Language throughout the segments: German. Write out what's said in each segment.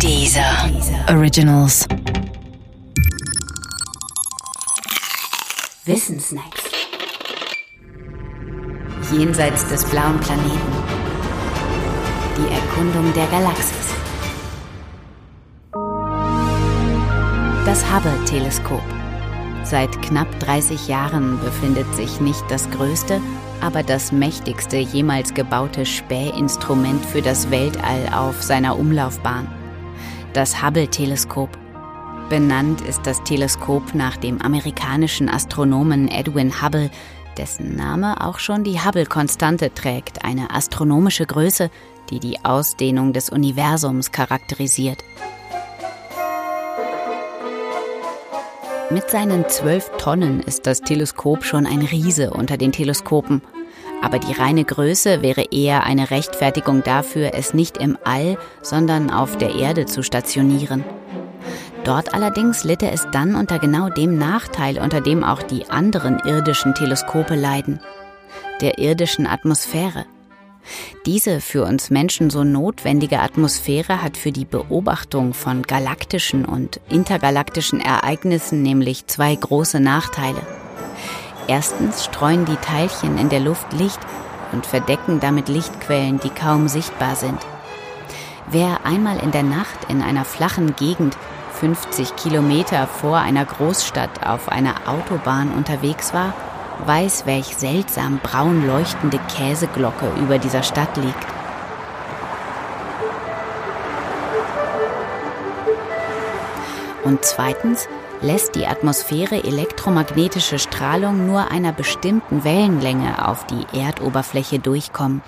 Dieser Originals. Wissensnacks. Jenseits des blauen Planeten. Die Erkundung der Galaxis. Das Hubble-Teleskop. Seit knapp 30 Jahren befindet sich nicht das größte, aber das mächtigste jemals gebaute Spähinstrument für das Weltall auf seiner Umlaufbahn. Das Hubble-Teleskop. Benannt ist das Teleskop nach dem amerikanischen Astronomen Edwin Hubble, dessen Name auch schon die Hubble-Konstante trägt, eine astronomische Größe, die die Ausdehnung des Universums charakterisiert. Mit seinen zwölf Tonnen ist das Teleskop schon ein Riese unter den Teleskopen. Aber die reine Größe wäre eher eine Rechtfertigung dafür, es nicht im All, sondern auf der Erde zu stationieren. Dort allerdings litte es dann unter genau dem Nachteil, unter dem auch die anderen irdischen Teleskope leiden, der irdischen Atmosphäre. Diese für uns Menschen so notwendige Atmosphäre hat für die Beobachtung von galaktischen und intergalaktischen Ereignissen nämlich zwei große Nachteile. Erstens streuen die Teilchen in der Luft Licht und verdecken damit Lichtquellen, die kaum sichtbar sind. Wer einmal in der Nacht in einer flachen Gegend 50 Kilometer vor einer Großstadt auf einer Autobahn unterwegs war, weiß, welch seltsam braun leuchtende Käseglocke über dieser Stadt liegt. Und zweitens lässt die Atmosphäre elektromagnetische Strahlung nur einer bestimmten Wellenlänge auf die Erdoberfläche durchkommen.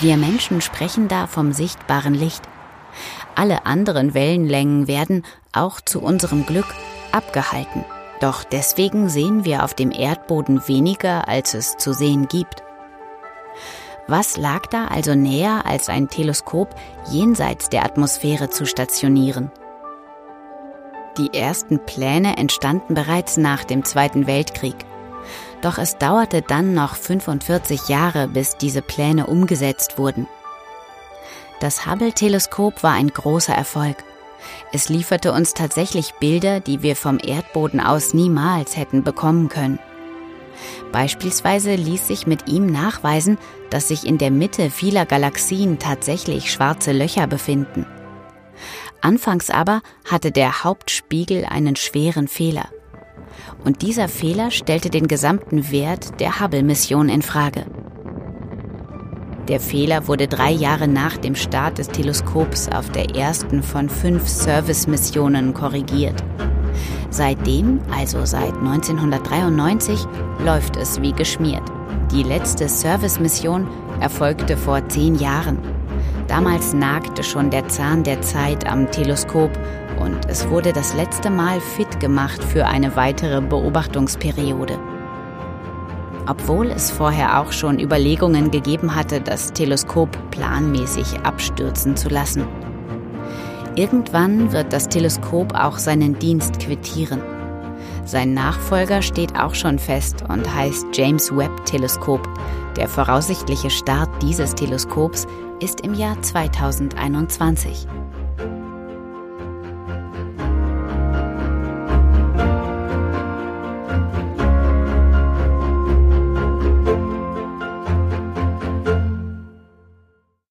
Wir Menschen sprechen da vom sichtbaren Licht. Alle anderen Wellenlängen werden, auch zu unserem Glück, abgehalten. Doch deswegen sehen wir auf dem Erdboden weniger, als es zu sehen gibt. Was lag da also näher, als ein Teleskop jenseits der Atmosphäre zu stationieren? Die ersten Pläne entstanden bereits nach dem Zweiten Weltkrieg. Doch es dauerte dann noch 45 Jahre, bis diese Pläne umgesetzt wurden. Das Hubble-Teleskop war ein großer Erfolg. Es lieferte uns tatsächlich Bilder, die wir vom Erdboden aus niemals hätten bekommen können. Beispielsweise ließ sich mit ihm nachweisen, dass sich in der Mitte vieler Galaxien tatsächlich schwarze Löcher befinden. Anfangs aber hatte der Hauptspiegel einen schweren Fehler. Und dieser Fehler stellte den gesamten Wert der Hubble-Mission in Frage. Der Fehler wurde drei Jahre nach dem Start des Teleskops auf der ersten von fünf Service-Missionen korrigiert. Seitdem, also seit 1993, läuft es wie geschmiert. Die letzte Service-Mission erfolgte vor zehn Jahren. Damals nagte schon der Zahn der Zeit am Teleskop und es wurde das letzte Mal fit gemacht für eine weitere Beobachtungsperiode obwohl es vorher auch schon Überlegungen gegeben hatte, das Teleskop planmäßig abstürzen zu lassen. Irgendwann wird das Teleskop auch seinen Dienst quittieren. Sein Nachfolger steht auch schon fest und heißt James Webb Teleskop. Der voraussichtliche Start dieses Teleskops ist im Jahr 2021.